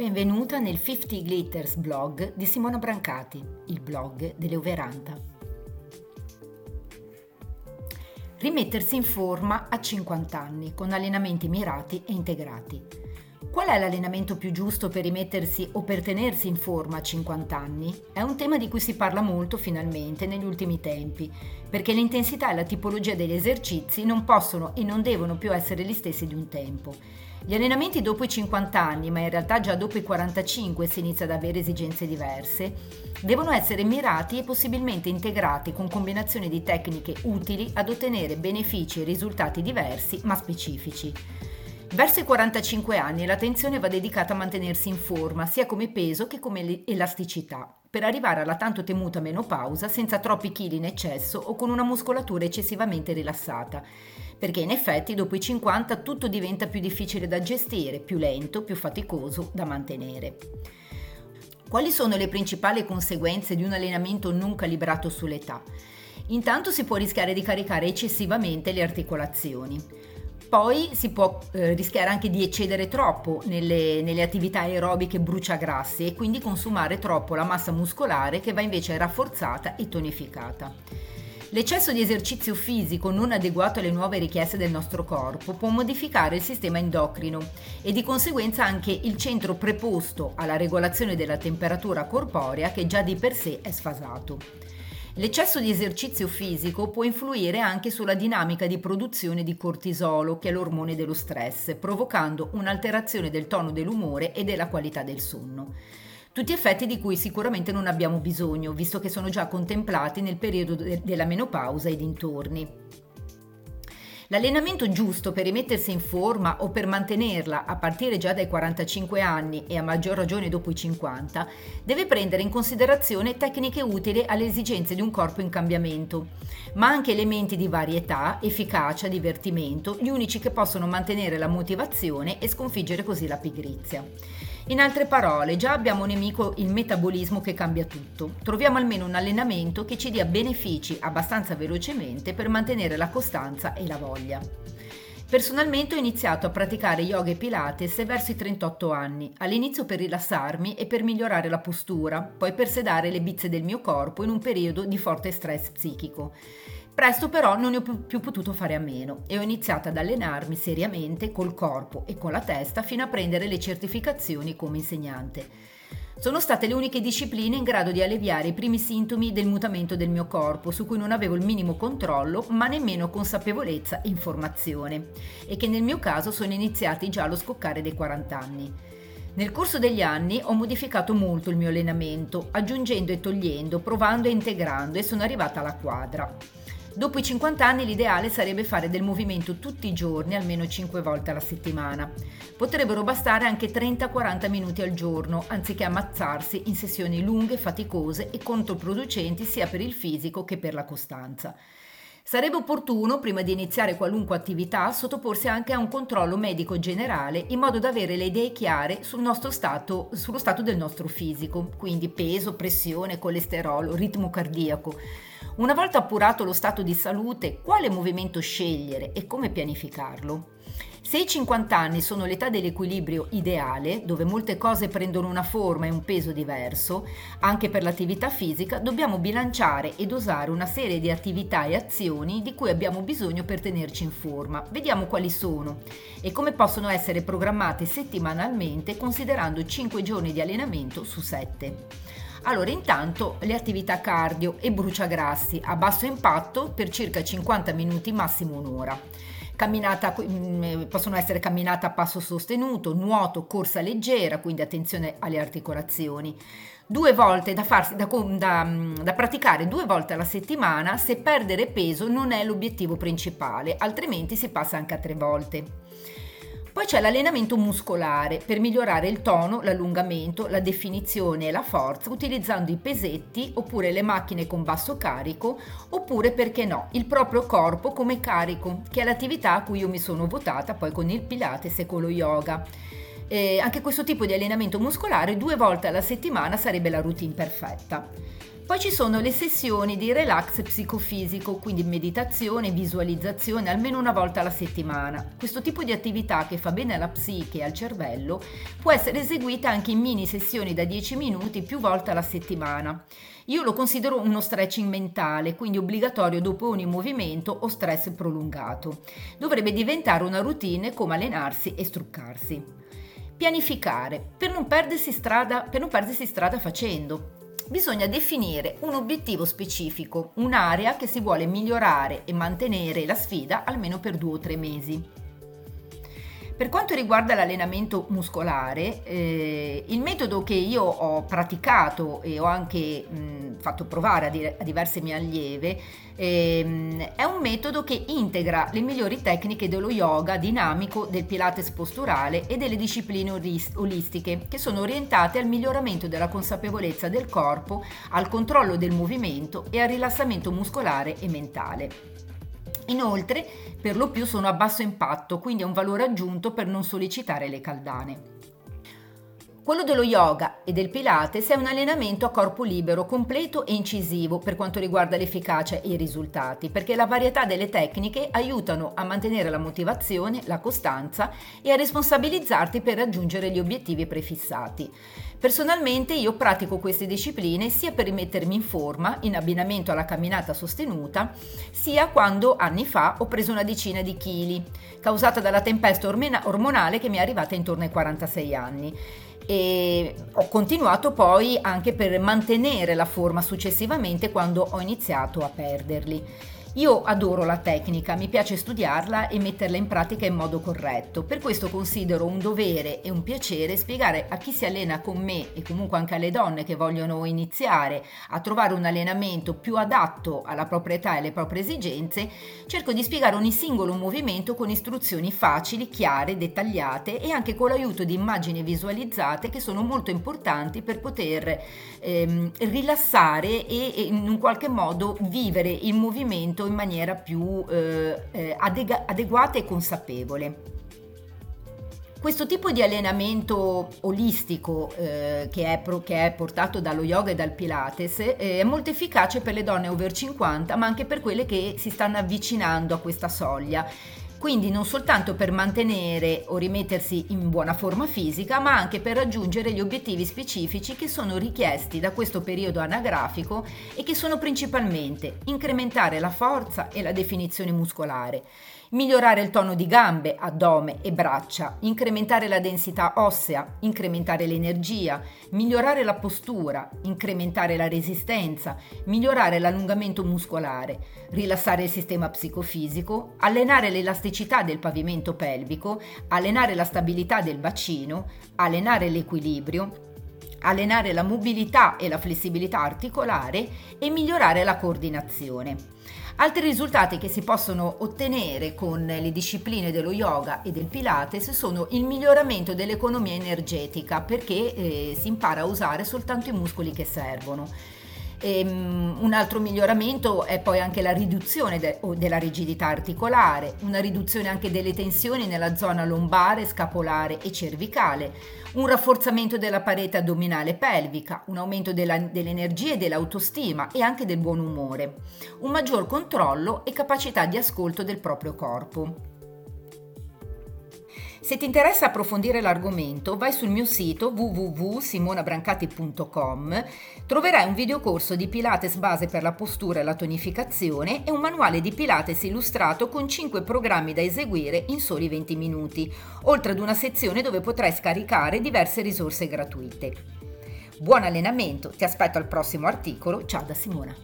Benvenuta nel 50 Glitters blog di Simona Brancati, il blog delle Overanta. Rimettersi in forma a 50 anni con allenamenti mirati e integrati. Qual è l'allenamento più giusto per rimettersi o per tenersi in forma a 50 anni? È un tema di cui si parla molto finalmente negli ultimi tempi, perché l'intensità e la tipologia degli esercizi non possono e non devono più essere gli stessi di un tempo gli allenamenti dopo i 50 anni, ma in realtà già dopo i 45 si inizia ad avere esigenze diverse, devono essere mirati e possibilmente integrati con combinazioni di tecniche utili ad ottenere benefici e risultati diversi ma specifici. Verso i 45 anni l'attenzione va dedicata a mantenersi in forma sia come peso che come elasticità, per arrivare alla tanto temuta menopausa senza troppi chili in eccesso o con una muscolatura eccessivamente rilassata, perché in effetti dopo i 50 tutto diventa più difficile da gestire, più lento, più faticoso da mantenere. Quali sono le principali conseguenze di un allenamento non calibrato sull'età? Intanto si può rischiare di caricare eccessivamente le articolazioni. Poi si può eh, rischiare anche di eccedere troppo nelle, nelle attività aerobiche bruciagrassi e quindi consumare troppo la massa muscolare che va invece rafforzata e tonificata. L'eccesso di esercizio fisico non adeguato alle nuove richieste del nostro corpo può modificare il sistema endocrino e di conseguenza anche il centro preposto alla regolazione della temperatura corporea che già di per sé è sfasato. L'eccesso di esercizio fisico può influire anche sulla dinamica di produzione di cortisolo, che è l'ormone dello stress, provocando un'alterazione del tono dell'umore e della qualità del sonno. Tutti effetti di cui sicuramente non abbiamo bisogno, visto che sono già contemplati nel periodo de- della menopausa e dintorni. L'allenamento giusto per rimettersi in forma o per mantenerla a partire già dai 45 anni e a maggior ragione dopo i 50 deve prendere in considerazione tecniche utili alle esigenze di un corpo in cambiamento, ma anche elementi di varietà, efficacia, divertimento, gli unici che possono mantenere la motivazione e sconfiggere così la pigrizia. In altre parole, già abbiamo nemico il metabolismo che cambia tutto. Troviamo almeno un allenamento che ci dia benefici abbastanza velocemente per mantenere la costanza e la voglia. Personalmente ho iniziato a praticare yoga e pilates verso i 38 anni, all'inizio per rilassarmi e per migliorare la postura, poi per sedare le bizze del mio corpo in un periodo di forte stress psichico. Presto però non ne ho più potuto fare a meno e ho iniziato ad allenarmi seriamente col corpo e con la testa fino a prendere le certificazioni come insegnante. Sono state le uniche discipline in grado di alleviare i primi sintomi del mutamento del mio corpo, su cui non avevo il minimo controllo, ma nemmeno consapevolezza e informazione, e che nel mio caso sono iniziati già allo scoccare dei 40 anni. Nel corso degli anni ho modificato molto il mio allenamento, aggiungendo e togliendo, provando e integrando e sono arrivata alla quadra. Dopo i 50 anni l'ideale sarebbe fare del movimento tutti i giorni, almeno 5 volte alla settimana. Potrebbero bastare anche 30-40 minuti al giorno, anziché ammazzarsi in sessioni lunghe, faticose e controproducenti sia per il fisico che per la costanza. Sarebbe opportuno, prima di iniziare qualunque attività, sottoporsi anche a un controllo medico generale in modo da avere le idee chiare sul stato, sullo stato del nostro fisico, quindi peso, pressione, colesterolo, ritmo cardiaco una volta appurato lo stato di salute, quale movimento scegliere e come pianificarlo? Se i 50 anni sono l'età dell'equilibrio ideale, dove molte cose prendono una forma e un peso diverso, anche per l'attività fisica dobbiamo bilanciare e dosare una serie di attività e azioni di cui abbiamo bisogno per tenerci in forma. Vediamo quali sono e come possono essere programmate settimanalmente considerando 5 giorni di allenamento su 7. Allora, intanto le attività cardio e bruciagrassi a basso impatto per circa 50 minuti, massimo un'ora. Camminata, mm, possono essere camminata a passo sostenuto, nuoto, corsa leggera, quindi attenzione alle articolazioni. Due volte da, farsi, da, da, mm, da praticare due volte alla settimana se perdere peso non è l'obiettivo principale, altrimenti si passa anche a tre volte. Poi c'è l'allenamento muscolare per migliorare il tono, l'allungamento, la definizione e la forza utilizzando i pesetti oppure le macchine con basso carico oppure perché no, il proprio corpo come carico, che è l'attività a cui io mi sono votata poi con il Pilates e con lo yoga. E anche questo tipo di allenamento muscolare due volte alla settimana sarebbe la routine perfetta. Poi ci sono le sessioni di relax psicofisico, quindi meditazione, visualizzazione almeno una volta alla settimana. Questo tipo di attività che fa bene alla psiche e al cervello può essere eseguita anche in mini sessioni da 10 minuti più volte alla settimana. Io lo considero uno stretching mentale, quindi obbligatorio dopo ogni movimento o stress prolungato. Dovrebbe diventare una routine come allenarsi e struccarsi. Pianificare, per non perdersi strada, per non perdersi strada facendo bisogna definire un obiettivo specifico, un'area che si vuole migliorare e mantenere la sfida almeno per due o tre mesi. Per quanto riguarda l'allenamento muscolare, eh, il metodo che io ho praticato e ho anche mh, fatto provare a, di- a, diverse mie allieve eh, è un metodo che integra le migliori tecniche dello yoga dinamico, del pilates posturale e delle discipline olistiche che sono orientate al miglioramento della consapevolezza del corpo, al controllo del movimento e al rilassamento muscolare e mentale. Inoltre, per lo più sono a basso impatto, quindi è un valore aggiunto per non sollecitare le caldane. Quello dello yoga e del Pilates è un allenamento a corpo libero, completo e incisivo per quanto riguarda l'efficacia e i risultati, perché la varietà delle tecniche aiutano a mantenere la motivazione, la costanza e a responsabilizzarti per raggiungere gli obiettivi prefissati. Personalmente io pratico queste discipline sia per rimettermi in forma, in abbinamento alla camminata sostenuta, sia quando anni fa ho preso una decina di chili, causata dalla tempesta ormonale che mi è arrivata intorno ai 46 anni e ho continuato poi anche per mantenere la forma successivamente quando ho iniziato a perderli. Io adoro la tecnica, mi piace studiarla e metterla in pratica in modo corretto. Per questo considero un dovere e un piacere spiegare a chi si allena con me e comunque anche alle donne che vogliono iniziare a trovare un allenamento più adatto alla propria età e alle proprie esigenze, cerco di spiegare ogni singolo movimento con istruzioni facili, chiare, dettagliate e anche con l'aiuto di immagini visualizzate che sono molto importanti per poter ehm, rilassare e, in un qualche modo vivere il movimento in maniera più eh, eh, adega- adeguata e consapevole. Questo tipo di allenamento olistico eh, che, è pro, che, è portato dallo yoga e dal Pilates eh, è molto efficace per le donne over 50, ma anche per quelle che si stanno avvicinando a questa soglia quindi non soltanto per mantenere o rimettersi in buona forma fisica, ma anche per raggiungere gli obiettivi specifici che sono richiesti da questo periodo anagrafico e che sono principalmente incrementare la forza e la definizione muscolare migliorare il tono di gambe, addome e braccia, incrementare la densità ossea, incrementare l'energia, migliorare la postura, incrementare la resistenza, migliorare l'allungamento muscolare, rilassare il sistema psicofisico, allenare l'elasticità del pavimento pelvico, allenare la stabilità del bacino, allenare l'equilibrio, allenare la mobilità e la flessibilità articolare. E migliorare la coordinazione. Altri risultati che si possono ottenere con le discipline dello yoga e del Pilates sono il miglioramento dell'economia energetica perché eh, si impara a usare soltanto i muscoli che servono e, um, un altro miglioramento è poi anche la riduzione de- della rigidità articolare, una riduzione anche delle tensioni nella zona lombare, scapolare e cervicale, un rafforzamento della parete addominale pelvica, un aumento della, dell'energia e dell'autostima e anche del buon umore, un maggior controllo e capacità di ascolto del proprio corpo. Se ti interessa approfondire l'argomento, vai sul mio sito www.simonabrancati.com, troverai un videocorso di Pilates base per la postura e la tonificazione e un manuale di Pilates illustrato con 5 programmi da eseguire in soli 20 minuti, oltre ad una sezione dove potrai scaricare diverse risorse gratuite. Buon allenamento, ti aspetto al prossimo articolo, ciao da Simona.